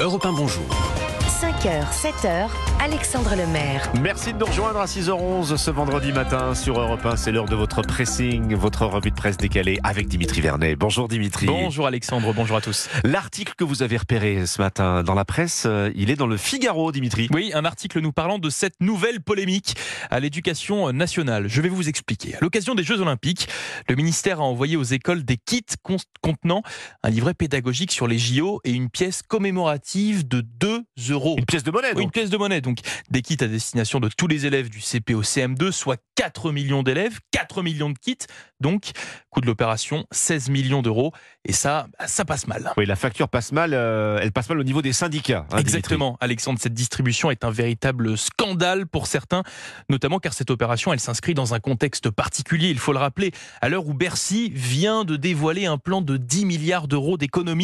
Europe 1 Bonjour. 5h, 7h, Alexandre Lemaire. Merci de nous rejoindre à 6h11 ce vendredi matin sur Europe 1. C'est l'heure de votre pressing, votre revue de presse décalée avec Dimitri Vernet. Bonjour Dimitri. Bonjour Alexandre, bonjour à tous. L'article que vous avez repéré ce matin dans la presse, euh, il est dans le Figaro, Dimitri. Oui, un article nous parlant de cette nouvelle polémique à l'éducation nationale. Je vais vous expliquer. À l'occasion des Jeux Olympiques, le ministère a envoyé aux écoles des kits contenant un livret pédagogique sur les JO et une pièce commémorative de 2 euros. Une pièce de monnaie, donc. Oui, une pièce de monnaie. Donc, des kits à destination de tous les élèves du CP au CM2, soit 4 millions d'élèves, 4 millions de kits. Donc, coût de l'opération, 16 millions d'euros. Et ça, bah, ça passe mal. Oui, la facture passe mal. euh, elle passe mal au niveau des syndicats. hein, Exactement, Alexandre. Cette distribution est un véritable scandale pour certains, notamment car cette opération, elle s'inscrit dans un contexte particulier. Il faut le rappeler. À l'heure où Bercy vient de dévoiler un plan de 10 milliards d'euros.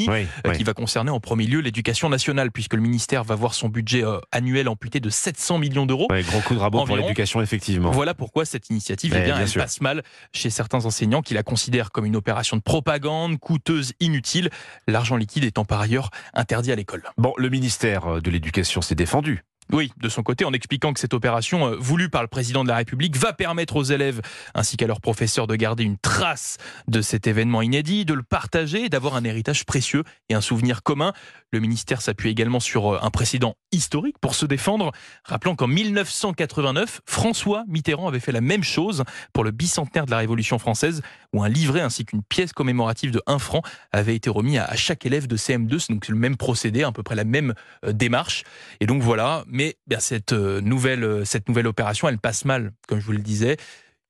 Oui, euh, oui. qui va concerner en premier lieu l'éducation nationale, puisque le ministère va voir son budget euh, annuel amputé de 700 millions d'euros. Ouais, gros coup de rabot pour l'éducation, effectivement. Voilà pourquoi cette initiative, Mais eh bien, bien elle sûr. passe mal chez certains enseignants qui la considèrent comme une opération de propagande, coûteuse, inutile, l'argent liquide étant par ailleurs interdit à l'école. Bon, le ministère de l'Éducation s'est défendu. Oui, de son côté, en expliquant que cette opération, euh, voulue par le président de la République, va permettre aux élèves ainsi qu'à leurs professeurs de garder une trace de cet événement inédit, de le partager, et d'avoir un héritage précieux et un souvenir commun. Le ministère s'appuie également sur euh, un précédent historique pour se défendre, rappelant qu'en 1989, François Mitterrand avait fait la même chose pour le bicentenaire de la Révolution française, où un livret ainsi qu'une pièce commémorative de 1 franc avait été remis à chaque élève de CM2. C'est le même procédé, à peu près la même euh, démarche. Et donc voilà, mais cette, euh, nouvelle, euh, cette nouvelle opération, elle passe mal, comme je vous le disais.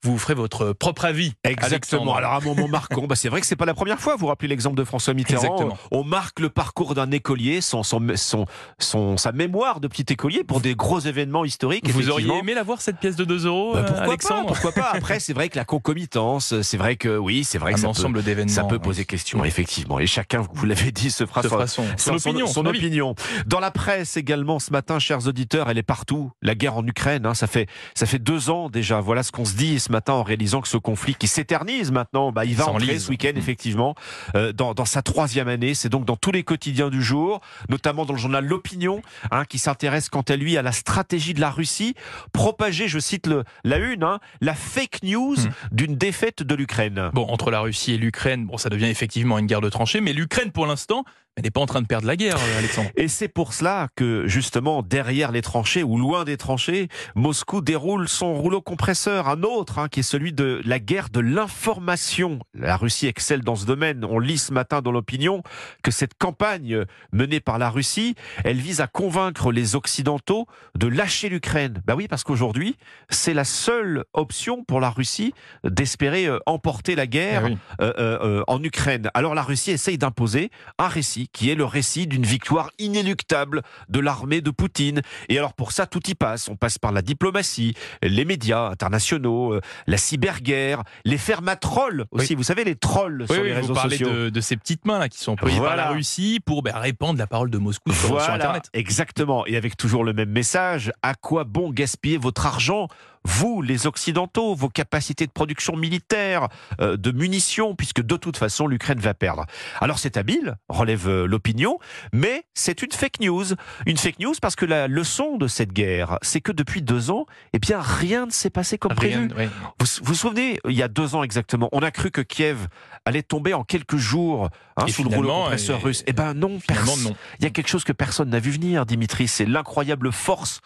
Vous ferez votre propre avis. Exactement. Alexandre. Alors, un moment marquant, bah, c'est vrai que c'est pas la première fois. Vous rappelez l'exemple de François Mitterrand. Exactement. On marque le parcours d'un écolier, son, son, son, son- sa mémoire de petit écolier pour des gros événements historiques. Vous auriez aimé la voir, cette pièce de 2 euros, Bah, pourquoi Alexandre pas Pourquoi pas Après, c'est vrai que la concomitance, c'est vrai que oui, c'est vrai que Un ça peut, ensemble d'événements. ça peut poser question, effectivement. Et chacun, vous l'avez dit, se fera son, son, opinion. son avis. opinion. Dans la presse également ce matin, chers auditeurs, elle est partout. La guerre en Ukraine, hein, ça fait ça fait deux ans déjà. Voilà ce qu'on se dit ce matin en réalisant que ce conflit qui s'éternise maintenant, bah, il va entrer ce week-end effectivement euh, dans, dans sa troisième année. C'est donc dans tous les quotidiens du jour, notamment dans le journal L'Opinion, hein, qui s'intéresse quant à lui à la stratégie de la Russie, propager, je cite le, la une, hein, la fake news Hmm. d'une défaite de l'Ukraine. Bon, entre la Russie et l'Ukraine, bon, ça devient effectivement une guerre de tranchées, mais l'Ukraine, pour l'instant, elle n'est pas en train de perdre la guerre, euh, Alexandre. Et c'est pour cela que, justement, derrière les tranchées ou loin des tranchées, Moscou déroule son rouleau compresseur, un autre, hein, qui est celui de la guerre de l'information. La Russie excelle dans ce domaine. On lit ce matin dans l'opinion que cette campagne menée par la Russie, elle vise à convaincre les Occidentaux de lâcher l'Ukraine. Bah oui, parce qu'aujourd'hui, c'est la seule option pour la Russie d'espérer euh, emporter la guerre Ah oui. euh, euh, en Ukraine. Alors la Russie essaye d'imposer un récit qui est le récit d'une victoire inéluctable de l'armée de Poutine. Et alors pour ça, tout y passe. On passe par la diplomatie, les médias internationaux, euh, la cyberguerre, les fermatrolls aussi. Oui. Vous savez, les trolls Oui, sur oui, les vous réseaux parlez sociaux. de, de ces petites mains là qui sont employées par la Russie pour ben, répandre la parole de Moscou sur, Internet. exactement. Et avec toujours le même message, à quoi bon gaspiller votre argent vous, les Occidentaux, vos capacités de production militaire, euh, de munitions, puisque de toute façon, l'Ukraine va perdre. Alors c'est habile, relève euh, l'opinion, mais c'est une fake news. Une fake news parce que la leçon de cette guerre, c'est que depuis deux ans, eh bien, rien ne s'est passé comme Rien- prévu. ouais. Vous vous souvenez, il y a deux ans exactement, on a cru que Kiev allait tomber en quelques jours hein, sous le rouleau compresseur russe. Eh ben non, non. Il y a quelque chose que personne n'a vu venir, Dimitri, c'est l'incroyable force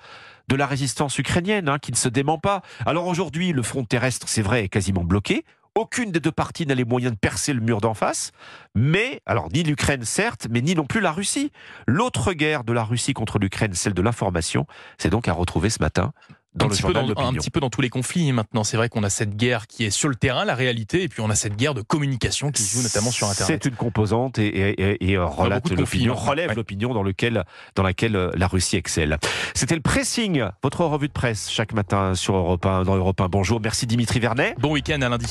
de la résistance ukrainienne hein, qui ne se dément pas. Alors aujourd'hui, le front terrestre, c'est vrai, est quasiment bloqué. Aucune des deux parties n'a les moyens de percer le mur d'en face, mais, alors ni l'Ukraine certes, mais ni non plus la Russie. L'autre guerre de la Russie contre l'Ukraine, celle de l'information, c'est donc à retrouver ce matin dans un, le petit peu dans, un d'opinion. petit peu dans tous les conflits maintenant. C'est vrai qu'on a cette guerre qui est sur le terrain, la réalité, et puis on a cette guerre de communication qui se joue notamment sur Internet. C'est une composante et, et- et- et, euh, relate l'opinion, maintenant. relève Ouais. l'opinion dans, lequel, dans laquelle euh, la Russie excelle. C'était le pressing, votre revue de presse chaque matin sur Europe 1, dans Europe 1. Bonjour, merci Dimitri Vernet. Bon week-end à lundi.